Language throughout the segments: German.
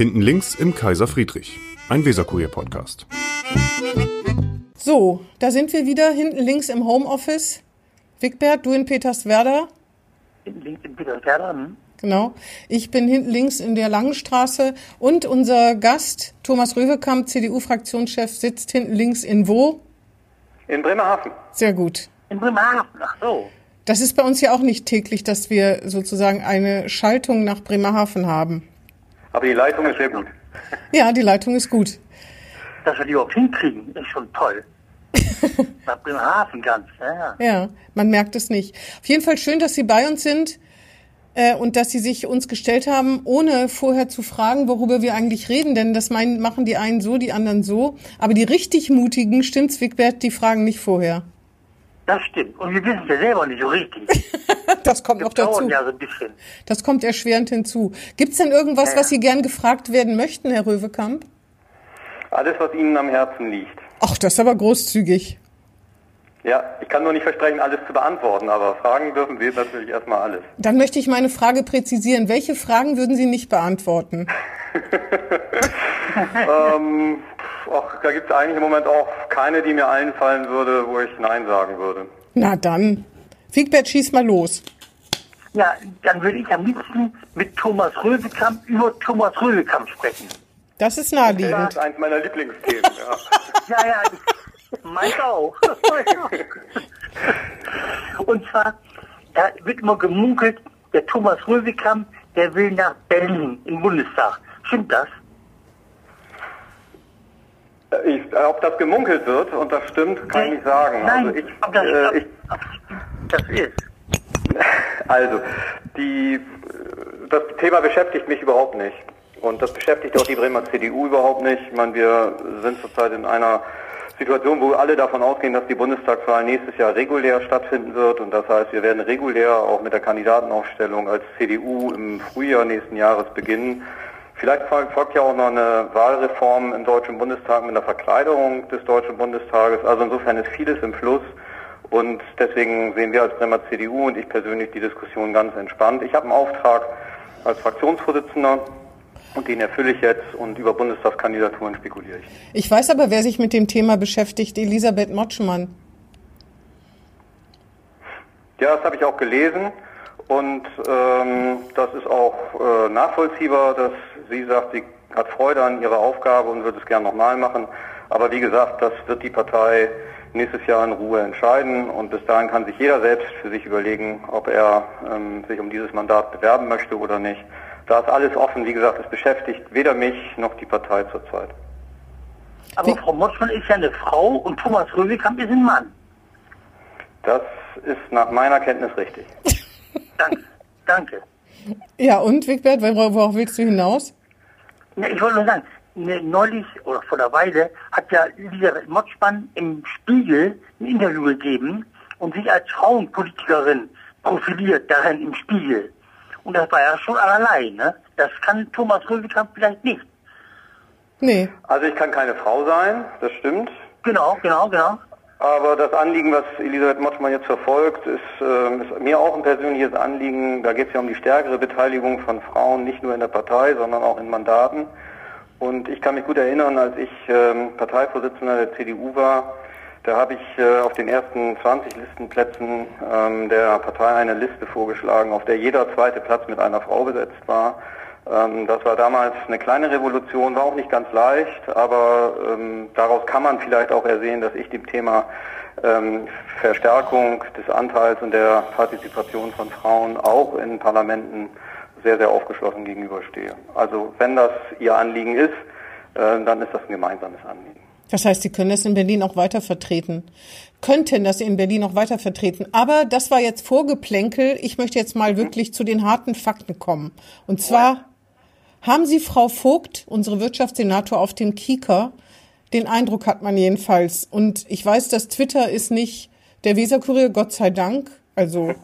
Hinten links im Kaiser Friedrich, ein Weserkurier-Podcast. So, da sind wir wieder hinten links im Homeoffice. Wigbert, du in Peterswerda. Hinten links in Peterswerda, hm? Genau. Ich bin hinten links in der Langenstraße und unser Gast, Thomas Röwekamp, CDU-Fraktionschef, sitzt hinten links in wo? In Bremerhaven. Sehr gut. In Bremerhaven, ach so. Das ist bei uns ja auch nicht täglich, dass wir sozusagen eine Schaltung nach Bremerhaven haben. Aber die Leitung ist sehr gut. Ja, die Leitung ist gut. Dass wir die überhaupt hinkriegen, ist schon toll. Nach Bremerhaven ganz, ja, ja. Ja, man merkt es nicht. Auf jeden Fall schön, dass Sie bei uns sind äh, und dass Sie sich uns gestellt haben, ohne vorher zu fragen, worüber wir eigentlich reden. Denn das meinen, machen die einen so, die anderen so. Aber die richtig Mutigen, stimmt's, Wigbert, die fragen nicht vorher. Das stimmt. Und wir wissen es ja selber nicht so richtig. Das kommt noch dazu. ja so ein bisschen. Das kommt erschwerend hinzu. Gibt's denn irgendwas, was Sie gern gefragt werden möchten, Herr Röwekamp? Alles, was Ihnen am Herzen liegt. Ach, das ist aber großzügig. Ja, ich kann nur nicht versprechen, alles zu beantworten, aber fragen dürfen Sie natürlich erstmal alles. Dann möchte ich meine Frage präzisieren. Welche Fragen würden Sie nicht beantworten? ähm, ach, da gibt es eigentlich im Moment auch keine, die mir einfallen würde, wo ich Nein sagen würde. Na dann. Wigbert, schieß mal los. Ja, dann würde ich am liebsten mit Thomas Röwekamp über Thomas Röwekamp sprechen. Das ist Das naheliegend. ist eins meiner Lieblingsthemen. Ja. Ja, ja, meins auch. Und zwar, da wird immer gemunkelt, der Thomas Röwekamp, der will nach Berlin im Bundestag. Stimmt das? Ich, ob das gemunkelt wird und das stimmt, kann ich nicht sagen. Nein, also ich, ob das, äh, ich, ob das ist. Also, die, das Thema beschäftigt mich überhaupt nicht. Und das beschäftigt auch die Bremer CDU überhaupt nicht. Ich meine, wir sind zurzeit in einer Situation, wo alle davon ausgehen, dass die Bundestagswahl nächstes Jahr regulär stattfinden wird. Und das heißt, wir werden regulär auch mit der Kandidatenaufstellung als CDU im Frühjahr nächsten Jahres beginnen. Vielleicht folgt ja auch noch eine Wahlreform im Deutschen Bundestag mit einer Verkleiderung des Deutschen Bundestages. Also insofern ist vieles im Fluss. Und deswegen sehen wir als Bremer CDU und ich persönlich die Diskussion ganz entspannt. Ich habe einen Auftrag als Fraktionsvorsitzender und den erfülle ich jetzt und über Bundestagskandidaturen spekuliere ich. Ich weiß aber, wer sich mit dem Thema beschäftigt, Elisabeth Motschmann. Ja, das habe ich auch gelesen und ähm, das ist auch äh, nachvollziehbar, dass sie sagt, sie hat Freude an ihrer Aufgabe und wird es gern nochmal machen. Aber wie gesagt, das wird die Partei nächstes Jahr in Ruhe entscheiden und bis dahin kann sich jeder selbst für sich überlegen, ob er ähm, sich um dieses Mandat bewerben möchte oder nicht. Da ist alles offen, wie gesagt, es beschäftigt weder mich noch die Partei zurzeit. Aber Frau Motschmann ist ja eine Frau und Thomas Röwekamp ist ein Mann. Das ist nach meiner Kenntnis richtig. Danke. Danke. Ja, und Wigbert, wor- worauf willst du hinaus? Ne, ich wollte nur sagen, neulich oder vor der Weile hat ja Elisabeth Motschmann im Spiegel ein Interview gegeben und sich als Frauenpolitikerin profiliert, darin im Spiegel. Und das war ja schon allerlei, ne? Das kann Thomas Röwekamp vielleicht nicht. Nee. Also ich kann keine Frau sein, das stimmt. Genau, genau, genau. Aber das Anliegen, was Elisabeth Motschmann jetzt verfolgt, ist, ähm, ist mir auch ein persönliches Anliegen. Da geht es ja um die stärkere Beteiligung von Frauen, nicht nur in der Partei, sondern auch in Mandaten. Und ich kann mich gut erinnern, als ich ähm, Parteivorsitzender der CDU war, da habe ich äh, auf den ersten 20 Listenplätzen ähm, der Partei eine Liste vorgeschlagen, auf der jeder zweite Platz mit einer Frau besetzt war. Ähm, das war damals eine kleine Revolution, war auch nicht ganz leicht, aber ähm, daraus kann man vielleicht auch ersehen, dass ich dem Thema ähm, Verstärkung des Anteils und der Partizipation von Frauen auch in Parlamenten sehr, sehr aufgeschlossen gegenüberstehe. Also wenn das Ihr Anliegen ist, äh, dann ist das ein gemeinsames Anliegen. Das heißt, Sie können das in Berlin auch weiter vertreten. Könnten das in Berlin auch weiter vertreten. Aber das war jetzt Vorgeplänkel. Ich möchte jetzt mal wirklich zu den harten Fakten kommen. Und zwar haben Sie Frau Vogt, unsere Wirtschaftssenator, auf dem Kieker? Den Eindruck hat man jedenfalls. Und ich weiß, dass Twitter ist nicht der Weserkurier, Gott sei Dank. Also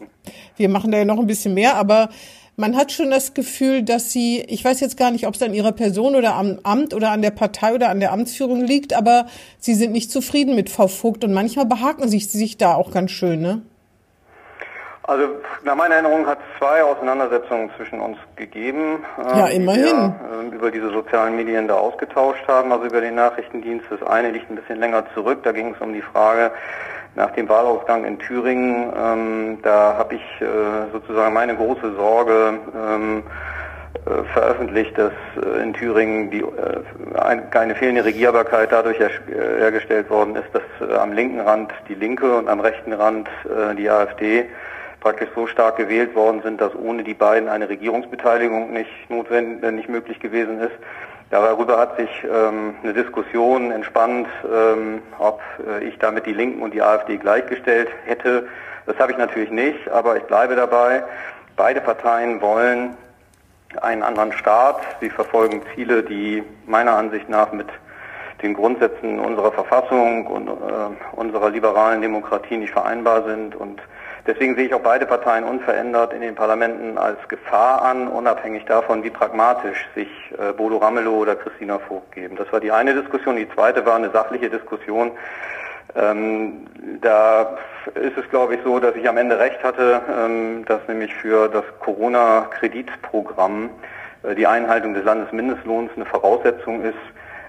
wir machen da ja noch ein bisschen mehr, aber man hat schon das Gefühl, dass sie, ich weiß jetzt gar nicht, ob es an ihrer Person oder am Amt oder an der Partei oder an der Amtsführung liegt, aber sie sind nicht zufrieden mit Frau Vogt und manchmal behaken sich sie sich da auch ganz schön, ne? Also nach meiner Erinnerung hat es zwei Auseinandersetzungen zwischen uns gegeben. Ja, immerhin. Die wir, äh, über diese sozialen Medien da ausgetauscht haben, also über den Nachrichtendienst. Das eine liegt ein bisschen länger zurück. Da ging es um die Frage nach dem Wahlausgang in Thüringen. Ähm, da habe ich äh, sozusagen meine große Sorge ähm, äh, veröffentlicht, dass äh, in Thüringen die, äh, ein, keine fehlende Regierbarkeit dadurch her, äh, hergestellt worden ist, dass am linken Rand die Linke und am rechten Rand die AfD praktisch so stark gewählt worden sind, dass ohne die beiden eine Regierungsbeteiligung nicht notwendig, äh, nicht möglich gewesen ist. Darüber hat sich ähm, eine Diskussion entspannt, ähm, ob äh, ich damit die Linken und die AfD gleichgestellt hätte. Das habe ich natürlich nicht, aber ich bleibe dabei. Beide Parteien wollen einen anderen Staat. Sie verfolgen Ziele, die meiner Ansicht nach mit den Grundsätzen unserer Verfassung und äh, unserer liberalen Demokratie nicht vereinbar sind und Deswegen sehe ich auch beide Parteien unverändert in den Parlamenten als Gefahr an, unabhängig davon, wie pragmatisch sich äh, Bodo Ramelow oder Christina Vogt geben. Das war die eine Diskussion. Die zweite war eine sachliche Diskussion. Ähm, da ist es, glaube ich, so, dass ich am Ende recht hatte, ähm, dass nämlich für das Corona-Kreditprogramm äh, die Einhaltung des Landesmindestlohns eine Voraussetzung ist,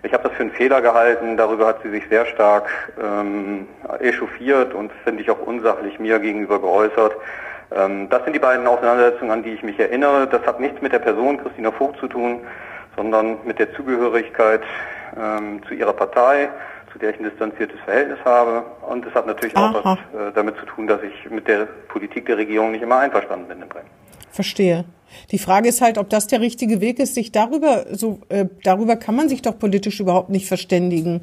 ich habe das für einen Fehler gehalten. Darüber hat sie sich sehr stark ähm, echauffiert und finde ich auch unsachlich mir gegenüber geäußert. Ähm, das sind die beiden Auseinandersetzungen, an die ich mich erinnere. Das hat nichts mit der Person Christina Vogt zu tun, sondern mit der Zugehörigkeit ähm, zu ihrer Partei, zu der ich ein distanziertes Verhältnis habe. Und es hat natürlich Aha. auch was äh, damit zu tun, dass ich mit der Politik der Regierung nicht immer einverstanden bin. Verstehe. Die Frage ist halt, ob das der richtige Weg ist, sich darüber so äh, darüber kann man sich doch politisch überhaupt nicht verständigen.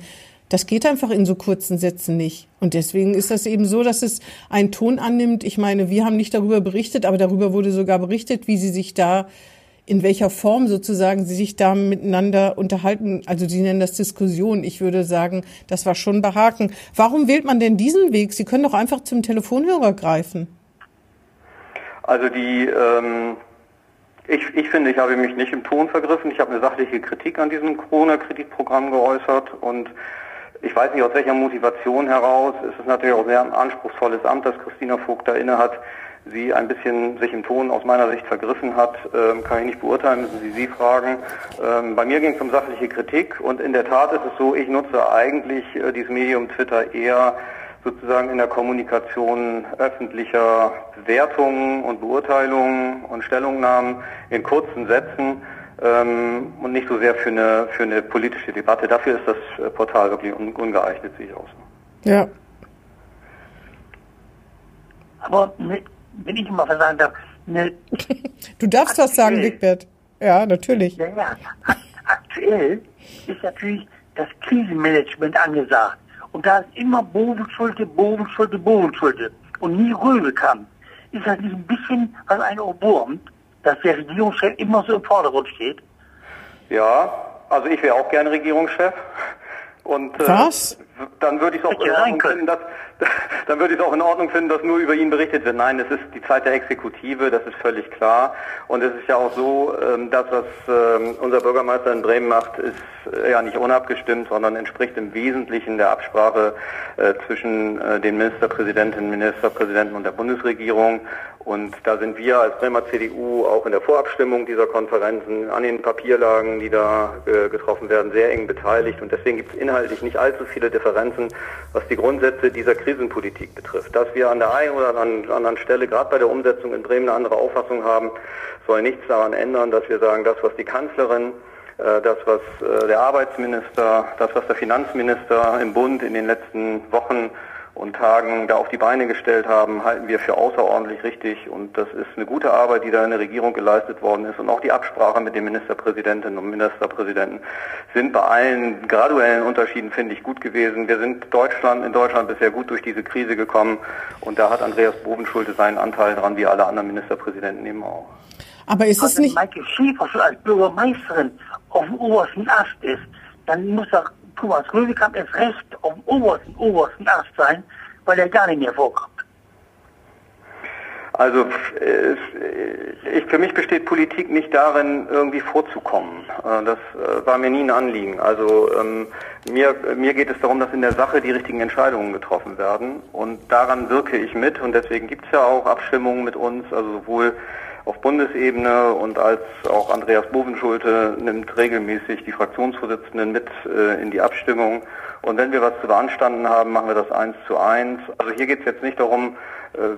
Das geht einfach in so kurzen Sätzen nicht. Und deswegen ist das eben so, dass es einen Ton annimmt. Ich meine, wir haben nicht darüber berichtet, aber darüber wurde sogar berichtet, wie sie sich da, in welcher Form sozusagen sie sich da miteinander unterhalten. Also sie nennen das Diskussion. Ich würde sagen, das war schon behaken. Warum wählt man denn diesen Weg? Sie können doch einfach zum Telefonhörer greifen. Also die, ähm, ich, ich finde, ich habe mich nicht im Ton vergriffen. Ich habe eine sachliche Kritik an diesem Corona-Kreditprogramm geäußert und ich weiß nicht aus welcher Motivation heraus. Es ist natürlich auch ein sehr anspruchsvolles Amt, das Christina Vogt da inne hat. Sie ein bisschen sich im Ton aus meiner Sicht vergriffen hat, ähm, kann ich nicht beurteilen, müssen Sie sie fragen. Ähm, bei mir ging es um sachliche Kritik und in der Tat ist es so, ich nutze eigentlich äh, dieses Medium Twitter eher sozusagen in der Kommunikation öffentlicher Wertungen und Beurteilungen und Stellungnahmen in kurzen Sätzen ähm, und nicht so sehr für eine, für eine politische Debatte. Dafür ist das äh, Portal wirklich un, ungeeignet, sehe ich aus. Ja. Aber ne, wenn ich mal sagen darf, ne, Du darfst das sagen, Wigbert. Ja, natürlich. Ja, ja. Aktuell ist natürlich das Krisenmanagement angesagt. Und da ist immer Bovenschulte, Bovenschulte, Bovenschulte und nie Röwe kam, ist das nicht ein bisschen was ein Ohrwurm, dass der Regierungschef immer so im Vordergrund steht? Ja, also ich wäre auch gerne Regierungschef. Und, äh, Was? Dann würde ich es auch in Ordnung finden, dass, dann würde ich es auch in Ordnung finden, dass nur über ihn berichtet wird. Nein, es ist die Zeit der Exekutive, das ist völlig klar. Und es ist ja auch so, ähm, das, was ähm, unser Bürgermeister in Bremen macht, ist äh, ja nicht unabgestimmt, sondern entspricht im Wesentlichen der Absprache äh, zwischen äh, den Ministerpräsidentinnen, Ministerpräsidenten und der Bundesregierung. Und da sind wir als Bremer CDU auch in der Vorabstimmung dieser Konferenzen an den Papierlagen, die da äh, getroffen werden, sehr eng beteiligt. Und deswegen gibt es inhaltlich nicht allzu viele Differenzen, was die Grundsätze dieser Krisenpolitik betrifft. Dass wir an der einen oder anderen Stelle, gerade bei der Umsetzung in Bremen, eine andere Auffassung haben, soll nichts daran ändern, dass wir sagen, das, was die Kanzlerin äh, das, was äh, der Arbeitsminister, das, was der Finanzminister im Bund in den letzten Wochen und Tagen da auf die Beine gestellt haben, halten wir für außerordentlich richtig. Und das ist eine gute Arbeit, die da in der Regierung geleistet worden ist. Und auch die Absprache mit den Ministerpräsidentinnen und Ministerpräsidenten sind bei allen graduellen Unterschieden, finde ich, gut gewesen. Wir sind Deutschland, in Deutschland bisher gut durch diese Krise gekommen. Und da hat Andreas Bovenschulte seinen Anteil dran, wie alle anderen Ministerpräsidenten eben auch. Aber ist es nicht... Michael Schäfer schon als Bürgermeisterin auf dem obersten Ast ist, dann muss doch Thomas Röwekamp erst recht auf dem obersten, obersten Ast sein, weil er gar nicht mehr vorkommt. Also es, ich, für mich besteht Politik nicht darin, irgendwie vorzukommen. Äh, das äh, war mir nie ein Anliegen. Also ähm, mir, mir geht es darum, dass in der Sache die richtigen Entscheidungen getroffen werden. Und daran wirke ich mit. Und deswegen gibt es ja auch Abstimmungen mit uns, also sowohl auf Bundesebene und als auch Andreas Bovenschulte nimmt regelmäßig die Fraktionsvorsitzenden mit äh, in die Abstimmung. Und wenn wir was zu beanstanden haben, machen wir das eins zu eins. Also hier geht es jetzt nicht darum,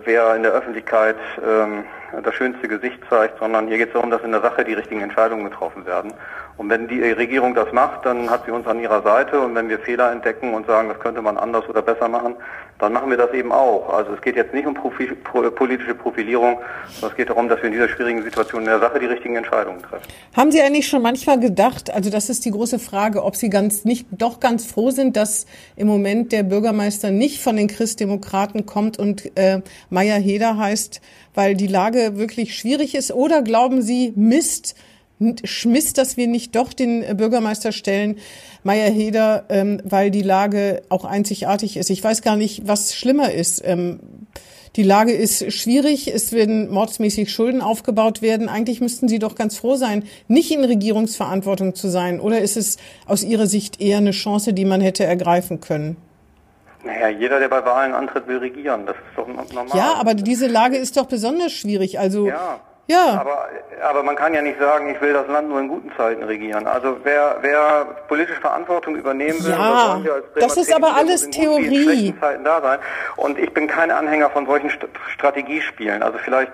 wer in der Öffentlichkeit ähm, das schönste Gesicht zeigt, sondern hier geht es darum, dass in der Sache die richtigen Entscheidungen getroffen werden. Und wenn die Regierung das macht, dann hat sie uns an ihrer Seite. Und wenn wir Fehler entdecken und sagen, das könnte man anders oder besser machen, dann machen wir das eben auch. Also es geht jetzt nicht um Profi politische Profilierung, sondern es geht darum, dass wir in dieser schwierigen Situation in der Sache die richtigen Entscheidungen treffen. Haben Sie eigentlich schon manchmal gedacht, also das ist die große Frage, ob Sie ganz nicht doch ganz froh sind, dass im Moment der Bürgermeister nicht von den Christdemokraten kommt und äh, Meier Heder heißt, weil die Lage wirklich schwierig ist? Oder glauben Sie, Mist, Schmiss, dass wir nicht doch den Bürgermeister stellen, Meier Heder, ähm, weil die Lage auch einzigartig ist. Ich weiß gar nicht, was schlimmer ist. Ähm, die Lage ist schwierig, es werden mordsmäßig Schulden aufgebaut werden. Eigentlich müssten Sie doch ganz froh sein, nicht in Regierungsverantwortung zu sein. Oder ist es aus Ihrer Sicht eher eine Chance, die man hätte ergreifen können? Naja, jeder, der bei Wahlen antritt, will regieren. Das ist doch normal. Ja, aber diese Lage ist doch besonders schwierig. Also ja. Ja. Aber, aber man kann ja nicht sagen, ich will das Land nur in guten Zeiten regieren. Also wer, wer politische Verantwortung übernehmen will, ja, das, das ist aber alles Theorie. Zeiten da sein. Und ich bin kein Anhänger von solchen St Strategiespielen. Also vielleicht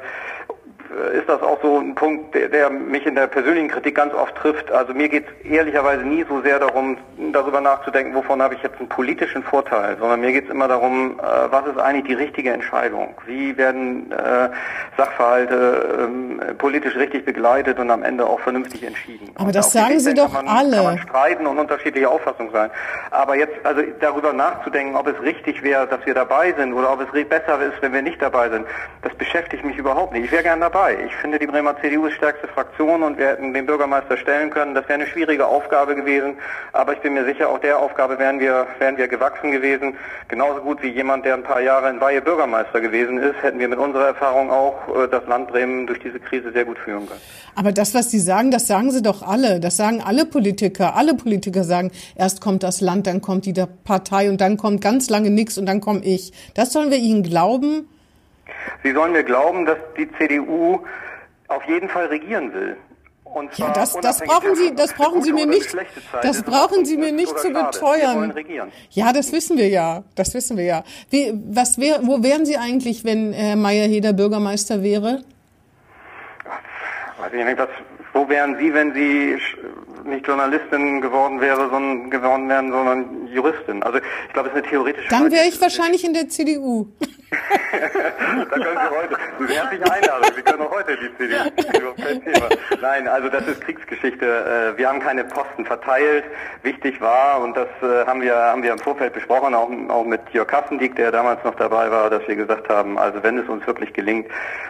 ist das auch so ein Punkt, der, der, mich in der persönlichen Kritik ganz oft trifft. Also mir geht es ehrlicherweise nie so sehr darum, darüber nachzudenken, wovon habe ich jetzt einen politischen Vorteil, sondern mir geht es immer darum, äh, was ist eigentlich die richtige Entscheidung? Wie werden äh, Sachverhalte äh, politisch richtig begleitet und am Ende auch vernünftig entschieden? Aber und das sagen Sie doch man, alle. Kann man streiten und unterschiedliche Auffassungen sein. Aber jetzt also darüber nachzudenken, ob es richtig wäre, dass wir dabei sind oder ob es besser ist, wenn wir nicht dabei sind, das beschäftigt mich überhaupt nicht. Ich wäre gerne dabei dabei. Ich finde, die Bremer CDU ist stärkste Fraktion und wir hätten den Bürgermeister stellen können. Das wäre eine schwierige Aufgabe gewesen, aber ich bin mir sicher, auch der Aufgabe wären wir, wären wir gewachsen gewesen. Genauso gut wie jemand, der ein paar Jahre in Weihe Bürgermeister gewesen ist, hätten wir mit unserer Erfahrung auch äh, das Land Bremen durch diese Krise sehr gut führen können. Aber das, was Sie sagen, das sagen Sie doch alle. Das sagen alle Politiker. Alle Politiker sagen, erst kommt das Land, dann kommt die Partei und dann kommt ganz lange nichts und dann komme ich. Das sollen wir Ihnen glauben? Sie sollen mir glauben, dass die CDU auf jeden Fall regieren will. ja, das, das brauchen Sie, das brauchen Sie mir nicht, das brauchen Sie mir nicht zu beteuern. Ja, das wissen wir ja, das wissen wir ja. Wie, was wär, wo wären Sie eigentlich, wenn Herr Meyer-Heder Bürgermeister wäre? Weiß ich nicht, was, wo wären Sie, wenn Sie nicht Journalistin geworden wäre, sondern geworden wären, sondern Juristin? Also ich glaube, es ist eine theoretische Dann wäre ich wahrscheinlich in der CDU. da können Sie heute, Sie werden sich einladen, Sie können auch heute die. Thema. Nein, also das ist Kriegsgeschichte. Äh, wir haben keine Posten verteilt. Wichtig war, und das äh, haben wir, haben wir im Vorfeld besprochen, auch, auch mit Jörg Kassendieck, der damals noch dabei war, dass wir gesagt haben, also wenn es uns wirklich gelingt,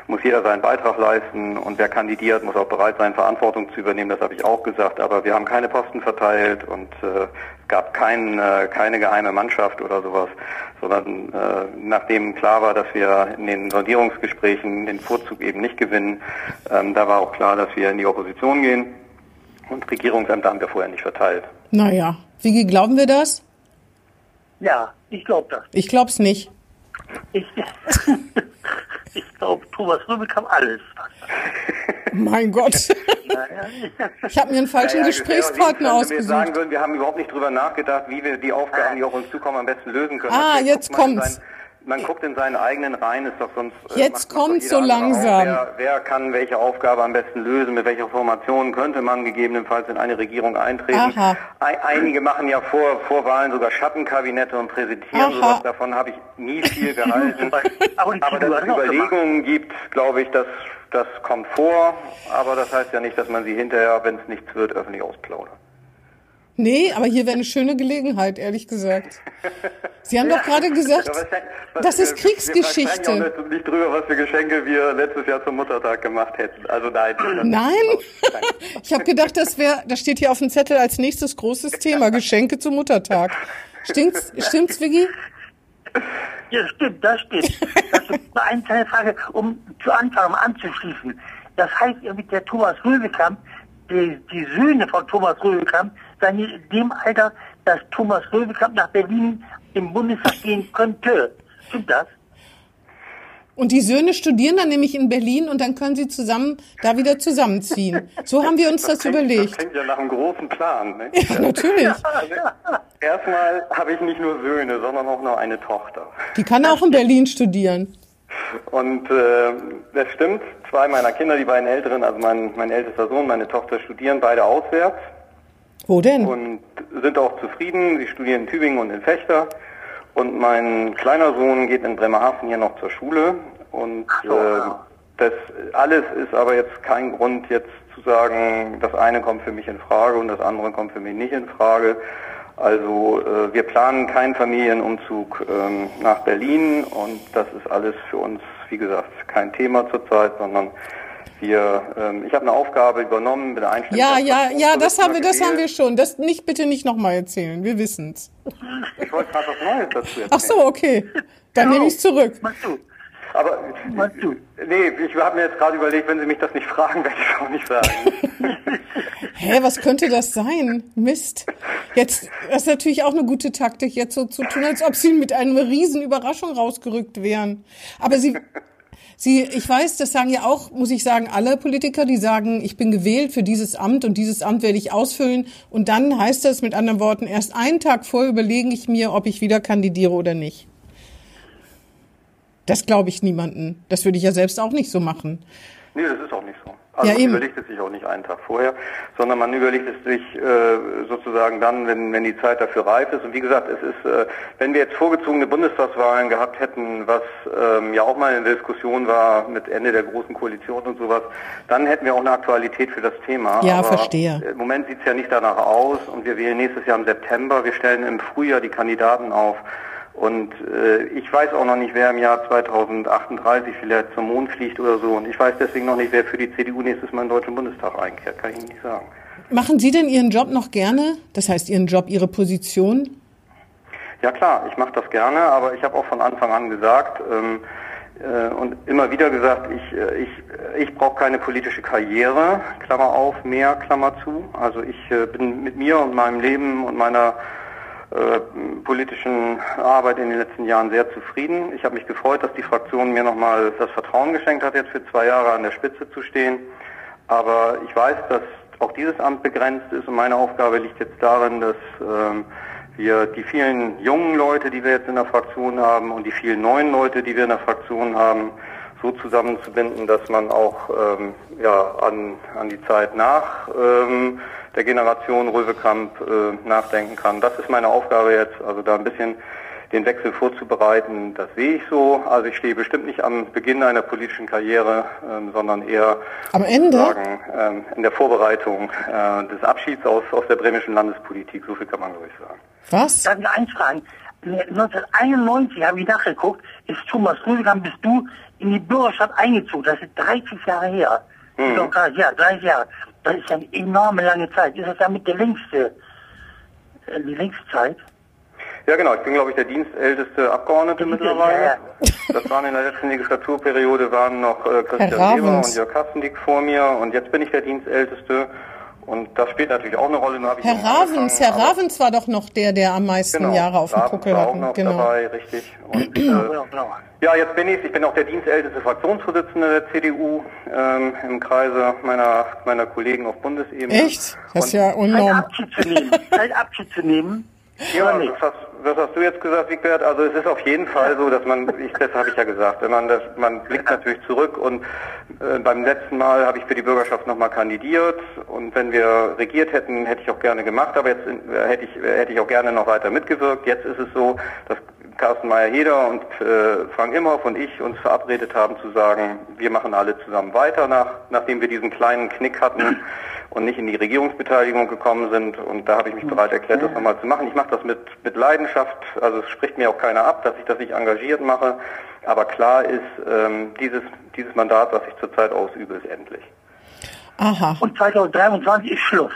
muss jeder seinen Beitrag leisten und wer kandidiert, muss auch bereit sein, Verantwortung zu übernehmen. Das habe ich auch gesagt. Aber wir haben keine Posten verteilt und äh, es gab kein, äh, keine geheime Mannschaft oder sowas, sondern äh, nachdem klar war, dass wir in den Sondierungsgesprächen den Vorzug eben nicht gewinnen, ähm, da war auch klar, dass wir in die Opposition gehen und Regierungsämter haben wir vorher nicht verteilt. Naja, wie glauben wir das? Ja, ich glaube das. Ich glaube es nicht. Ich, ich glaube, Thomas Rübe kam alles. Mein Gott. Ich habe mir einen falschen naja, Gesprächspartner ausgesucht. Wir sagen würden, wir haben überhaupt nicht drüber nachgedacht, wie wir die Aufgaben, die auf uns zukommen, am besten lösen können. Ah, jetzt kommt's. Man guckt in seinen eigenen Reihen, ist doch sonst. Äh, Jetzt kommt so langsam. Wer, wer, kann welche Aufgabe am besten lösen? Mit welcher Formation könnte man gegebenenfalls in eine Regierung eintreten? Aha. Einige machen ja vor, vor Wahlen sogar Schattenkabinette und präsentieren Aha. sowas. Davon habe ich nie viel gehalten. aber dass es Überlegungen gibt, glaube ich, dass das kommt vor. Aber das heißt ja nicht, dass man sie hinterher, wenn es nichts wird, öffentlich ausplaudert. Nee, aber hier wäre eine schöne Gelegenheit, ehrlich gesagt. Sie haben doch gerade gesagt, das ist Kriegsgeschichte. Wir sprechen auch nicht drüber, was für Geschenke wir letztes Jahr zum Muttertag gemacht hätten. Also nein. Nein? Ich habe gedacht, das wäre, das steht hier auf dem Zettel als nächstes großes Thema, Geschenke zum Muttertag. Stimmt's, stimmt's, Vicky? Ja, stimmt, das stimmt. Das ist eine kleine Frage, um zu Anfang anzuschließen. Das heißt, mit der Thomas Röwekamp, die, die Söhne von Thomas Röwekamp, in dem Alter, dass Thomas Röwekamp nach Berlin im Bundestag gehen könnte. Stimmt das? Und die Söhne studieren dann nämlich in Berlin und dann können sie zusammen da wieder zusammenziehen. So haben wir uns das, das klingt, überlegt. Das klingt ja nach einem großen Plan. Ne? Ja, natürlich. Erstmal habe ich nicht nur Söhne, sondern auch noch eine Tochter. Die kann auch in Berlin studieren. Und äh, das stimmt, zwei meiner Kinder, die beiden Älteren, also mein, mein ältester Sohn, meine Tochter, studieren beide auswärts. Wo denn? Und sind auch zufrieden. Sie studieren in Tübingen und in Fechter. Und mein kleiner Sohn geht in Bremerhaven hier noch zur Schule. Und äh, das alles ist aber jetzt kein Grund, jetzt zu sagen, das eine kommt für mich in Frage und das andere kommt für mich nicht in Frage. Also äh, wir planen keinen Familienumzug ähm, nach Berlin und das ist alles für uns, wie gesagt, kein Thema zurzeit, sondern wir, ähm, ich habe eine Aufgabe übernommen mit der Einstellung. Ja, ja, ja, das haben wir, das haben wir schon. Das nicht bitte nicht nochmal erzählen. Wir wissen's. Ich wollte gerade was Neues dazu erzählen. Ach so, okay. Dann nehme ich's zurück. Machst du? Aber Machst du? nee, ich habe mir jetzt gerade überlegt, wenn Sie mich das nicht fragen, werde ich es auch nicht sagen. Hä, was könnte das sein? Mist. Jetzt, das ist natürlich auch eine gute Taktik, jetzt so zu tun, als ob sie mit einer riesen Überraschung rausgerückt wären. Aber sie, sie, ich weiß, das sagen ja auch, muss ich sagen, alle Politiker, die sagen, ich bin gewählt für dieses Amt und dieses Amt werde ich ausfüllen. Und dann heißt das mit anderen Worten, erst einen Tag vor überlege ich mir, ob ich wieder kandidiere oder nicht. Das glaube ich niemanden. Das würde ich ja selbst auch nicht so machen. Nee, das ist auch nicht so. Also Ja, man überlegt es sich auch nicht einen Tag vorher, sondern man überlegt es sich äh, sozusagen dann, wenn, wenn die Zeit dafür reif ist. Und wie gesagt, es ist, äh, wenn wir jetzt vorgezogene Bundestagswahlen gehabt hätten, was ähm, ja auch mal in der Diskussion war mit Ende der großen Koalition und sowas, dann hätten wir auch eine Aktualität für das Thema. Ja, Aber verstehe. Im Moment sieht es ja nicht danach aus und wir wählen nächstes Jahr im September. Wir stellen im Frühjahr die Kandidaten auf. Und äh, ich weiß auch noch nicht, wer im Jahr 2038 vielleicht zum Mond fliegt oder so. Und ich weiß deswegen noch nicht, wer für die CDU nächstes Mal in den Deutschen Bundestag einkehrt. Kann ich Ihnen nicht sagen. Machen Sie denn Ihren Job noch gerne? Das heißt, Ihren Job, Ihre Position? Ja klar, ich mache das gerne, aber ich habe auch von Anfang an gesagt ähm, äh, und immer wieder gesagt, ich, äh, ich, ich brauche keine politische Karriere, Klammer auf, mehr, Klammer zu. Also ich äh, bin mit mir und meinem Leben und meiner äh, politischen Arbeit in den letzten Jahren sehr zufrieden. Ich habe mich gefreut, dass die Fraktion mir nochmal das Vertrauen geschenkt hat, jetzt für zwei Jahre an der Spitze zu stehen. Aber ich weiß, dass auch dieses Amt begrenzt ist und meine Aufgabe liegt jetzt darin, dass ähm, wir die vielen jungen Leute, die wir jetzt in der Fraktion haben und die vielen neuen Leute, die wir in der Fraktion haben, so zusammenzubinden, dass man auch ähm, ja, an, an die Zeit nach ähm, der Generation Röwekamp äh, nachdenken kann. Das ist meine Aufgabe jetzt, also da ein bisschen den Wechsel vorzubereiten, das sehe ich so. Also ich stehe bestimmt nicht am Beginn einer politischen Karriere, ähm, sondern eher Am Ende? sozusagen, ähm, in der Vorbereitung äh, des Abschieds aus, aus der bremischen Landespolitik. So viel kann man, glaube ich, sagen. Was? Darf ich eins fragen? 1991 habe ich nachgeguckt, ist Thomas Rüdiger, bist du in die Bürgerschaft eingezogen. Das ist 30 Jahre her. Doch krass, ja, 30 Jahre. Das ist eine enorme lange Zeit. Ist das damit der längste, äh, die längste Zeit? Ja, genau. Ich bin, glaube ich, der dienstälteste Abgeordnete mittlerweile. Ja, Das waren in der letzten Legislaturperiode waren noch äh, Christian Weber und Jörg Kastendick vor mir und jetzt bin ich der dienstälteste und das spielt natürlich auch eine Rolle. Nur habe ich Herr Ravens, Herr Ravens war doch noch der, der am meisten genau, Jahre auf dem Puckel war auch noch Genau. dabei, richtig. Und, äh, Genau, genau. ja, jetzt bin ich, ich bin auch der dienstälteste Fraktionsvorsitzende der CDU ähm, im Kreise meiner meiner Kollegen auf Bundesebene. Echt? Das ist ja enorm. Abschied zu nehmen. Zeit Abschied zu nehmen. Ja, nicht? Was hast, du jetzt gesagt, Wigbert? Also es ist auf jeden Fall so, dass man, ich, das habe ich ja gesagt, man das, man blickt natürlich zurück und äh, beim letzten Mal habe ich für die Bürgerschaft nochmal kandidiert und wenn wir regiert hätten, hätte ich auch gerne gemacht, aber jetzt äh, hätte ich, äh, hätte ich auch gerne noch weiter mitgewirkt. Jetzt ist es so, dass Carsten Meyer-Heder und äh, Frank Imhoff und ich uns verabredet haben zu sagen, wir machen alle zusammen weiter, nach, nachdem wir diesen kleinen Knick hatten und nicht in die Regierungsbeteiligung gekommen sind. Und da habe ich mich bereit erklärt, das nochmal zu machen. Ich mache das mit, mit Leidenschaft, also es spricht mir auch keiner ab, dass ich das nicht engagiert mache. Aber klar ist, ähm, dieses, dieses Mandat, was ich zurzeit ausübe, ist endlich. Aha. Und 2023 ist Schluss.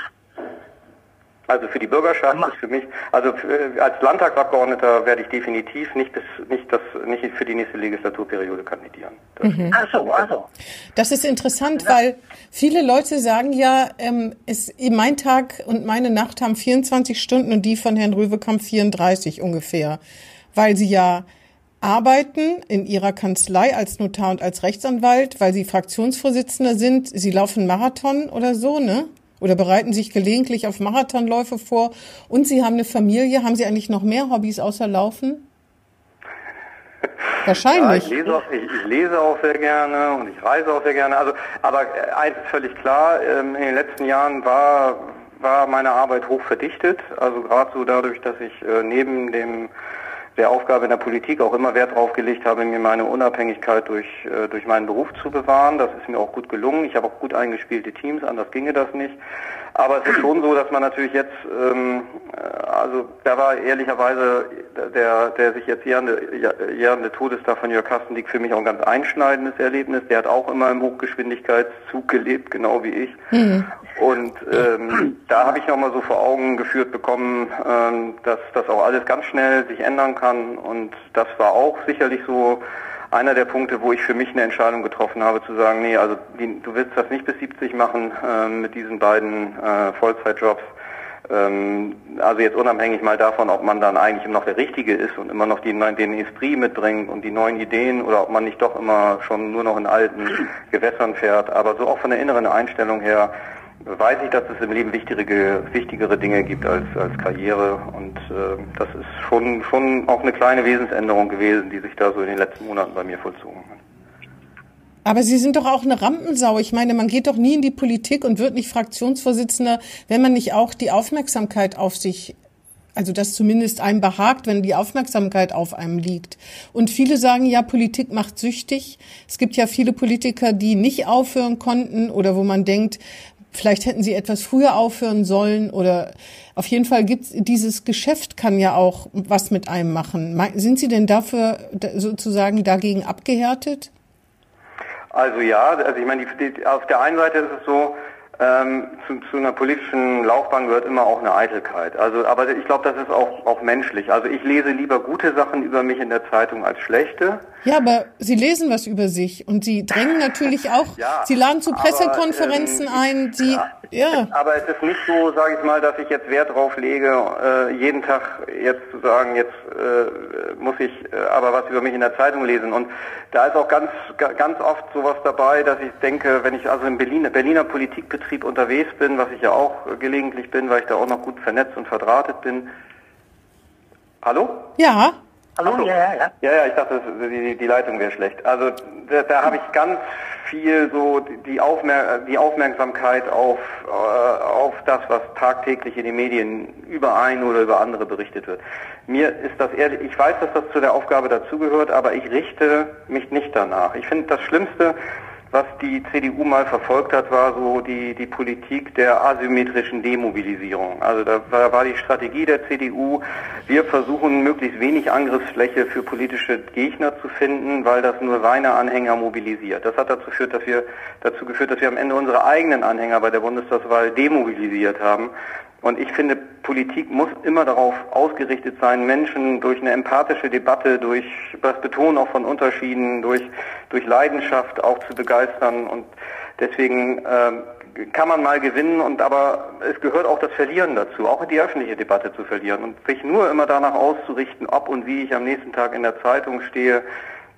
Also für die Bürgerschaft ist für mich, also für, als Landtagsabgeordneter werde ich definitiv nicht, bis, nicht, das, nicht für die nächste Legislaturperiode kandidieren. Mhm. Ach so, also. Das ist interessant, ja. weil viele Leute sagen ja, ähm, es, mein Tag und meine Nacht haben 24 Stunden und die von Herrn Röwekamp 34 ungefähr, weil sie ja arbeiten in ihrer Kanzlei als Notar und als Rechtsanwalt, weil sie Fraktionsvorsitzender sind. Sie laufen Marathon oder so, ne? Oder bereiten sich gelegentlich auf Marathonläufe vor und Sie haben eine Familie. Haben Sie eigentlich noch mehr Hobbys außer Laufen? Wahrscheinlich. Ja, ich, lese auch, ich, ich, lese auch sehr gerne und ich reise auch sehr gerne. Also, aber eins ist völlig klar, ähm, in den letzten Jahren war, war meine Arbeit hoch verdichtet. Also gerade so dadurch, dass ich äh, neben dem der Aufgabe in der Politik auch immer Wert darauf gelegt habe, mir meine Unabhängigkeit durch, äh, durch meinen Beruf zu bewahren. Das ist mir auch gut gelungen. Ich habe auch gut eingespielte Teams, anders ginge das nicht. Aber es ist schon so, dass man natürlich jetzt, ähm, äh, also da war ehrlicherweise der, der sich jetzt jährende, jährende Todestag von Jörg Kastendick für mich auch ein ganz einschneidendes Erlebnis. Der hat auch immer im Hochgeschwindigkeitszug gelebt, genau wie ich. Mhm. Und ähm, da habe ich nochmal so vor Augen geführt bekommen, ähm, dass das auch alles ganz schnell sich ändern kann. Und das war auch sicherlich so einer der Punkte, wo ich für mich eine Entscheidung getroffen habe, zu sagen, nee, also die, du willst das nicht bis 70 machen äh, mit diesen beiden äh, Vollzeitjobs. Ähm, also jetzt unabhängig mal davon, ob man dann eigentlich noch der Richtige ist und immer noch die, den Esprit mitbringt und die neuen Ideen oder ob man nicht doch immer schon nur noch in alten Gewässern fährt. Aber so auch von der inneren Einstellung her weiß ich, dass es im Leben wichtigere, wichtigere Dinge gibt als, als Karriere. Und äh, das ist schon, schon auch eine kleine Wesensänderung gewesen, die sich da so in den letzten Monaten bei mir vollzogen hat. Aber Sie sind doch auch eine Rampensau. Ich meine, man geht doch nie in die Politik und wird nicht Fraktionsvorsitzender, wenn man nicht auch die Aufmerksamkeit auf sich also das zumindest einem behagt, wenn die Aufmerksamkeit auf einem liegt. Und viele sagen ja, Politik macht süchtig. Es gibt ja viele Politiker, die nicht aufhören konnten oder wo man denkt, Vielleicht hätten sie etwas früher aufhören sollen oder auf jeden Fall gibt's dieses Geschäft kann ja auch was mit einem machen. Sind Sie denn dafür sozusagen dagegen abgehärtet? Also ja, also ich meine, die, die, auf der einen Seite ist es so, ähm, zu, zu einer politischen Laufbahn gehört immer auch eine Eitelkeit. Also, aber ich glaube, das ist auch, auch menschlich. Also ich lese lieber gute Sachen über mich in der Zeitung als schlechte. Ja, aber Sie lesen was über sich und Sie drängen natürlich auch, ja, Sie laden zu Pressekonferenzen aber, ähm, ein, Sie, ja, ja. Aber es ist nicht so, sage ich mal, dass ich jetzt Wert drauf lege, äh, jeden Tag jetzt zu sagen, jetzt äh, muss ich äh, aber was über mich in der Zeitung lesen. Und da ist auch ganz, ganz oft sowas dabei, dass ich denke, wenn ich also im Berliner, Berliner Politikbetrieb unterwegs bin, was ich ja auch gelegentlich bin, weil ich da auch noch gut vernetzt und verdrahtet bin. Hallo? Ja. Hallo, so. ja, ja, ja. Ja, ja, ich dachte, die, die Leitung wäre schlecht. Also da, da habe ich ganz viel so die, Aufmer die Aufmerksamkeit auf, äh, auf das, was tagtäglich in den Medien über einen oder über andere berichtet wird. Mir ist das ehrlich, ich weiß, dass das zu der Aufgabe dazugehört, aber ich richte mich nicht danach. Ich finde das Schlimmste, was die CDU mal verfolgt hat, war so die, die Politik der asymmetrischen Demobilisierung. Also da war, war die Strategie der CDU, wir versuchen möglichst wenig Angriffsfläche für politische Gegner zu finden, weil das nur seine Anhänger mobilisiert. Das hat dazu geführt, dass wir, dazu geführt, dass wir am Ende unsere eigenen Anhänger bei der Bundestagswahl demobilisiert haben. Und ich finde, Politik muss immer darauf ausgerichtet sein, Menschen durch eine empathische Debatte, durch das Betonen auch von Unterschieden, durch, durch Leidenschaft auch zu begeistern. Und deswegen äh, kann man mal gewinnen, und aber es gehört auch das Verlieren dazu, auch die öffentliche Debatte zu verlieren und sich nur immer danach auszurichten, ob und wie ich am nächsten Tag in der Zeitung stehe,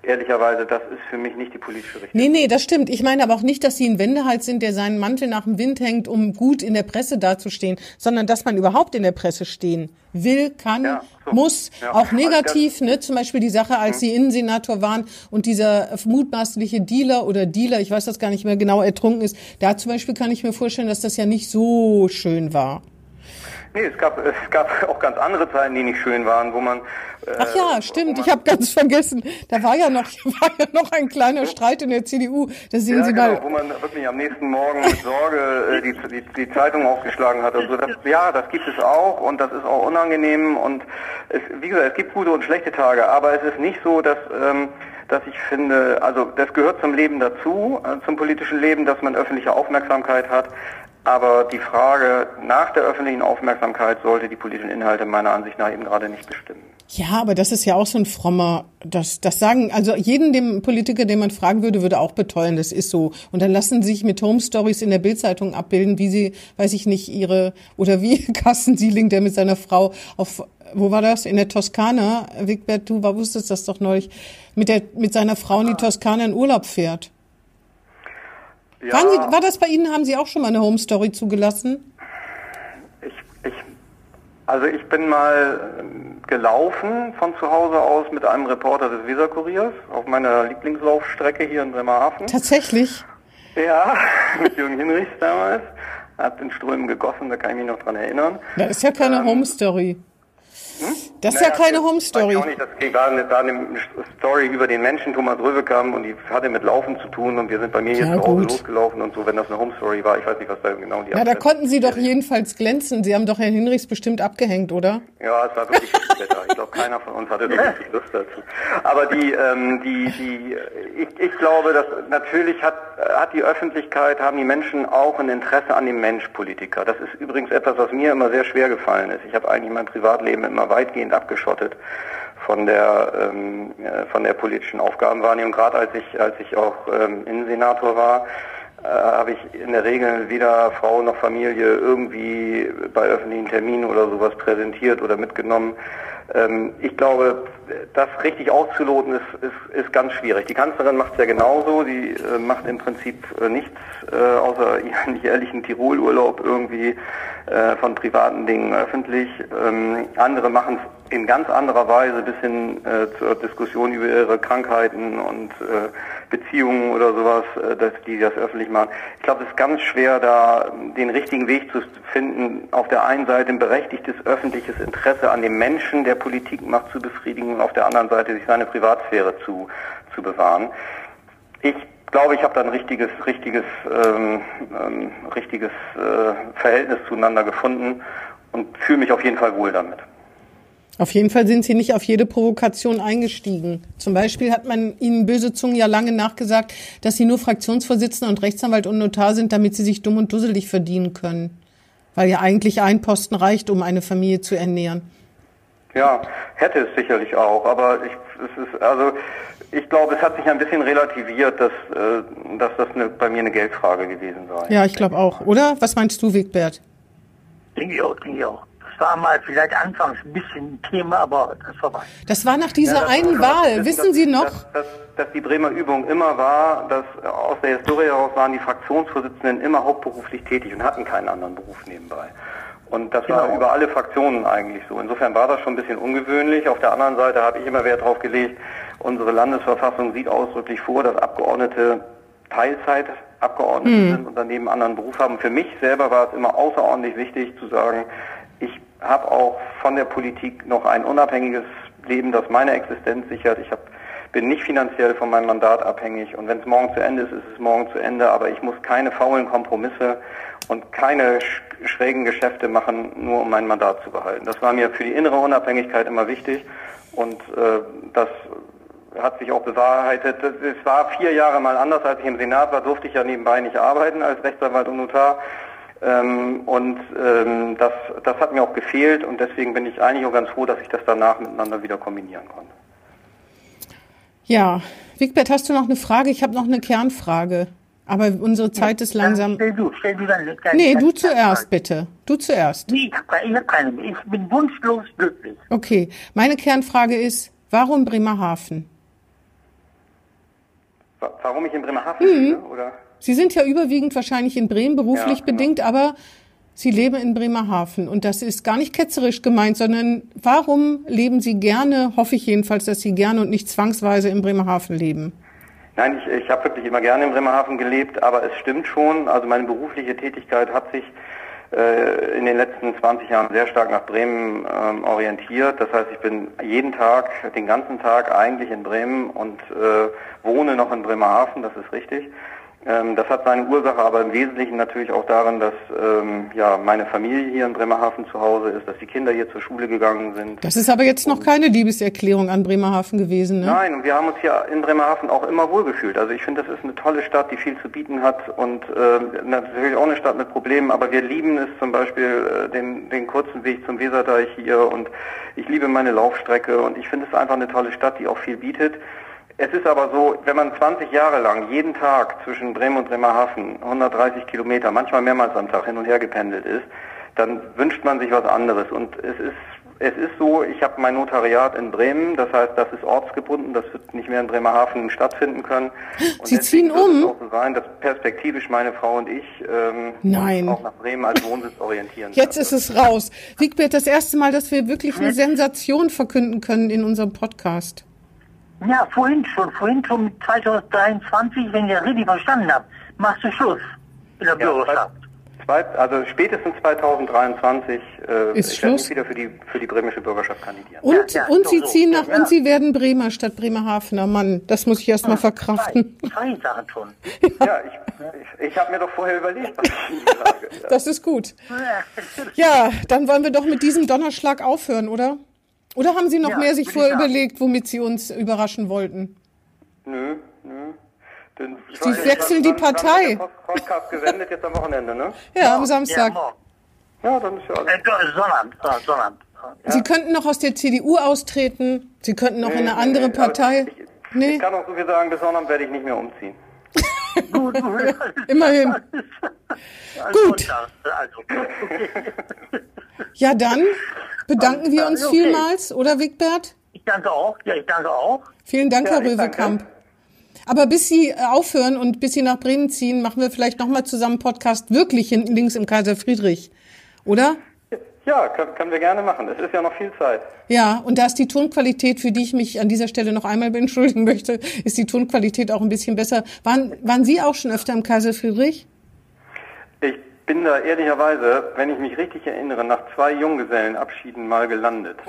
ehrlicherweise, das ist für mich nicht die politische Richtung. Nee, nee, das stimmt. Ich meine aber auch nicht, dass Sie ein Wendehals sind, der seinen Mantel nach dem Wind hängt, um gut in der Presse dazustehen, sondern dass man überhaupt in der Presse stehen will, kann, ja, so. muss, ja. auch negativ, ne? Zum Beispiel die Sache, als mhm. Sie Innensenator waren und dieser mutmaßliche Dealer oder Dealer, ich weiß das gar nicht mehr genau, ertrunken ist, da zum Beispiel kann ich mir vorstellen, dass das ja nicht so schön war. Nee, es gab, es gab auch ganz andere Zeiten, die nicht schön waren, wo man. Äh, Ach ja, stimmt. Ich habe ganz vergessen. Da war ja noch, war ja noch ein kleiner Streit in der CDU. Da sehen ja, Sie genau, mal. Wo man wirklich am nächsten Morgen mit Sorge äh, die, die, die Zeitung aufgeschlagen hat. Also das, ja, das gibt es auch und das ist auch unangenehm und es, wie gesagt, es gibt gute und schlechte Tage, aber es ist nicht so, dass ähm, dass ich finde, also das gehört zum Leben dazu, äh, zum politischen Leben, dass man öffentliche Aufmerksamkeit hat. Aber die Frage nach der öffentlichen Aufmerksamkeit sollte die politischen Inhalte meiner Ansicht nach eben gerade nicht bestimmen. Ja, aber das ist ja auch so ein frommer, das, das sagen, also jeden dem Politiker, den man fragen würde, würde auch beteuern, das ist so. Und dann lassen sie sich mit Home Stories in der Bildzeitung abbilden, wie sie, weiß ich nicht, ihre, oder wie Carsten Sieling, der mit seiner Frau auf, wo war das? In der Toskana, Wigbert, du wusstest das doch neulich, mit der, mit seiner Frau in die Toskana in Urlaub fährt. Ja, Waren Sie, war das bei Ihnen, haben Sie auch schon mal eine Home Story zugelassen? ich, ich, also ich bin mal ähm, gelaufen von zu Hause aus mit einem Reporter des Weserkuriers auf meiner Lieblingslaufstrecke hier in Bremerhaven. Tatsächlich? Ja, mit Jürgen Hinrichs damals. Hat in Strömen gegossen, da kann ich mich noch dran erinnern. Das ist ja keine Ähm, Home Story. Das ist Naja, ja keine das Home weiß ich Story. Auch nicht, das war eine, war eine Story über den Menschen Thomas Röwekam und die hatte mit Laufen zu tun und wir sind bei mir hier Ja, zu Hause losgelaufen und so, wenn das eine Home Story war. Ich weiß nicht, was da genau die Na, da konnten Sie doch jedenfalls glänzen. Sie haben doch Herrn Hinrichs bestimmt abgehängt, oder? Ja, es war wirklich Wetter. Ich glaube, keiner von uns hatte wirklich Lust dazu. Aber die, ähm, die, die, ich, ich glaube, dass natürlich hat, hat die Öffentlichkeit, haben die Menschen auch ein Interesse an dem Mensch Politiker. Das ist übrigens etwas, was mir immer sehr schwer gefallen ist. Ich habe eigentlich mein Privatleben immer weitgehend abgeschottet von der ähm, äh, von der politischen Aufgabenwahrnehmung. Gerade als ich als ich auch ähm, Innensenator war, habe ich in der Regel weder Frau noch Familie irgendwie bei öffentlichen Terminen oder sowas präsentiert oder mitgenommen. Ähm, ich glaube, das richtig auszuloten ist, ist, ist ganz schwierig. Die Kanzlerin macht es ja genauso. Sie äh, macht im Prinzip äh, nichts äh, außer ihren jährlichen Tirolurlaub irgendwie äh, von privaten Dingen öffentlich. Ähm, andere machen es in ganz anderer Weise bis hin äh, zur Diskussion über ihre Krankheiten und äh, Beziehungen oder sowas, äh, dass die das öffentlich machen. Ich glaube, es ist ganz schwer, da den richtigen Weg zu finden, auf der einen Seite ein berechtigtes öffentliches Interesse an dem Menschen, der Politik macht, zu befriedigen und auf der anderen Seite sich seine Privatsphäre zu, zu bewahren. Ich glaube, ich habe da ein richtiges, richtiges, ähm, ähm, richtiges äh, Verhältnis zueinander gefunden und fühle mich auf jeden Fall wohl damit. Auf jeden Fall sind Sie nicht auf jede Provokation eingestiegen. Zum Beispiel hat man Ihnen böse Zungen ja lange nachgesagt, dass Sie nur Fraktionsvorsitzender und Rechtsanwalt und Notar sind, damit Sie sich dumm und dusselig verdienen können. Weil ja eigentlich ein Posten reicht, um eine Familie zu ernähren. Ja, hätte es sicherlich auch, aber ich, es ist, also ich glaube, es hat sich ein bisschen relativiert, dass, äh, dass das eine, bei mir eine Geldfrage gewesen sei. Ja, ich glaube auch. Oder? Was meinst du, Wigbert? Denke ich auch, denke ich auch. Das war mal vielleicht anfangs ein bisschen ein Thema, aber das ist vorbei. Das war nach dieser Ja, das einen Wahl. wissen, Wissen dass- Sie noch? Dass, dass, die Bremer Übung immer war, dass aus der Historie heraus waren die Fraktionsvorsitzenden immer hauptberuflich tätig und hatten keinen anderen Beruf nebenbei. Und das war Genau. über alle Fraktionen eigentlich so. Insofern war das schon ein bisschen ungewöhnlich. Auf der anderen Seite habe ich immer Wert darauf gelegt, unsere Landesverfassung sieht ausdrücklich vor, dass Abgeordnete Teilzeitabgeordnete sind und daneben anderen Beruf haben. Für mich selber war es immer außerordentlich wichtig zu sagen, habe auch von der Politik noch ein unabhängiges Leben, das meine Existenz sichert. Ich hab, bin nicht finanziell von meinem Mandat abhängig und wenn es morgen zu Ende ist, ist es morgen zu Ende, aber ich muss keine faulen Kompromisse und keine sch schrägen Geschäfte machen, nur um mein Mandat zu behalten. Das war mir für die innere Unabhängigkeit immer wichtig und äh, das hat sich auch bewahrheitet. Es war vier Jahre mal anders, als ich im Senat war, durfte ich ja nebenbei nicht arbeiten als Rechtsanwalt und Notar. Ähm, und ähm, das, das hat mir auch gefehlt und deswegen bin ich eigentlich auch ganz froh, dass ich das danach miteinander wieder kombinieren konnte. Ja. Wigbert, hast du noch eine Frage? Ich habe noch eine Kernfrage. Aber unsere Zeit ist langsam. Stell du, stell du dann. dann Nee, du zuerst, bitte. Du zuerst. Nee, ich habe keine, ich hab keine mehr. Ich bin wunschlos glücklich. Okay. Meine Kernfrage ist, warum Bremerhaven? Wa- Warum ich in Bremerhaven lebe, oder? Sie sind ja überwiegend wahrscheinlich in Bremen beruflich Ja, genau. bedingt, aber Sie leben in Bremerhaven. Und das ist gar nicht ketzerisch gemeint, sondern warum leben Sie gerne, hoffe ich jedenfalls, dass Sie gerne und nicht zwangsweise in Bremerhaven leben? Nein, ich, ich habe wirklich immer gerne in Bremerhaven gelebt, aber es stimmt schon, also meine berufliche Tätigkeit hat sich äh, in den letzten 20 Jahren sehr stark nach Bremen ähm, orientiert. Das heißt, ich bin jeden Tag, den ganzen Tag eigentlich in Bremen und äh, wohne noch in Bremerhaven, das ist richtig. Ähm, das hat seine Ursache aber im Wesentlichen natürlich auch darin, dass ähm, ja meine Familie hier in Bremerhaven zu Hause ist, dass die Kinder hier zur Schule gegangen sind. Das ist aber jetzt noch keine Liebeserklärung an Bremerhaven gewesen, ne? Nein, und wir haben uns hier in Bremerhaven auch immer wohlgefühlt. Also ich finde, das ist eine tolle Stadt, die viel zu bieten hat und äh, natürlich auch eine Stadt mit Problemen, aber wir lieben es zum Beispiel äh, den, den kurzen Weg zum Weserdeich hier und ich liebe meine Laufstrecke und ich finde es einfach eine tolle Stadt, die auch viel bietet. Es ist aber so, wenn man 20 Jahre lang jeden Tag zwischen Bremen und Bremerhaven 130 Kilometer, manchmal mehrmals am Tag hin und her gependelt ist, dann wünscht man sich was anderes. Und es ist es ist so, ich habe mein Notariat in Bremen, das heißt, das ist ortsgebunden, das wird nicht mehr in Bremerhaven stattfinden können. Und Sie ziehen um? Es auch so sein, dass perspektivisch meine Frau und ich ähm, Nein. auch nach Bremen als Wohnsitz orientieren. Jetzt ist es raus. Wigbert, das erste Mal, dass wir wirklich eine Sensation verkünden können in unserem Podcast. Ja, vorhin schon, vorhin schon mit 2023, wenn ich das richtig verstanden habe, machst du Schluss in der Ja, Bürgerschaft. Zwei, also spätestens 2023 äh, Ist Schluss? wieder für die für die bremische Bürgerschaft kandidieren. Und, Ja, ja, und Sie so. ziehen nach, Ja. und Sie werden Bremer statt Bremerhavener. Mann, das muss ich erst mal verkraften. Zwei, zwei Sachen schon. Ja, ich, ich, ich habe mir doch vorher überlegt, was ich sage. Das ist gut. Ja, dann wollen wir doch mit diesem Donnerschlag aufhören, oder? Oder haben Sie noch Ja, mehr sich vorher überlegt, womit Sie uns überraschen wollten? Nö, nö. Denn, Sie wechseln die Partei. Podcast gesendet jetzt am Wochenende, ne? Ja, am Ja, Samstag. morgen. Ja, dann ist ja alles. Äh, Sonnabend, Sonnabend. Sie könnten noch aus der CDU austreten. Sie könnten noch in eine Nee, andere nee, Partei. Ich, Nee, ich kann auch so viel sagen, bis Sonnabend werde ich nicht mehr umziehen. Gut, immerhin. Gut. Also, Ja, dann bedanken wir uns Okay. vielmals, oder Wigbert? ich danke auch. Ja, ich danke auch. Vielen Dank, Ja, Herr. Röwekamp. Aber bis Sie äh, aufhören und bis Sie nach Bremen ziehen, machen wir vielleicht nochmal zusammen Podcast wirklich hinten links im Kaiser Friedrich. Oder? Ja, können, können wir gerne machen. Es ist ja noch viel Zeit. Ja, und da ist die Tonqualität, für die ich mich an dieser Stelle noch einmal entschuldigen möchte, ist die Tonqualität auch ein bisschen besser. Waren, waren Sie auch schon öfter im Kaiser Friedrich? Ich bin da ehrlicherweise, wenn ich mich richtig erinnere, nach zwei Junggesellenabschieden mal gelandet.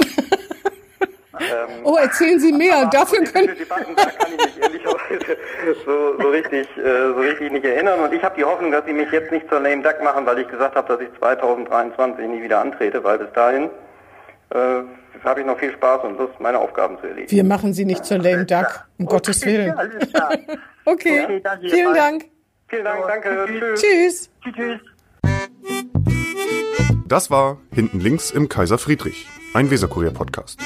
ähm, Oh, erzählen Sie mehr. Dafür können. Debatten, da kann ich mich ehrlicherweise so, so, richtig, äh, so richtig nicht erinnern. Und ich habe die Hoffnung, dass sie mich jetzt nicht zur lame duck machen, weil ich gesagt habe, dass ich 2023 nie wieder antrete, weil bis dahin äh, habe ich noch viel Spaß und Lust, meine Aufgaben zu erledigen. Wir machen Sie nicht zur lame duck, um Gottes Willen. Alles klar. Okay, Okay, danke. vielen. Dank. Vielen Dank, danke. Tschüss. Tschüss, tschüss. Das war Hinten links im Kaiser Friedrich, ein Weserkurier-Podcast.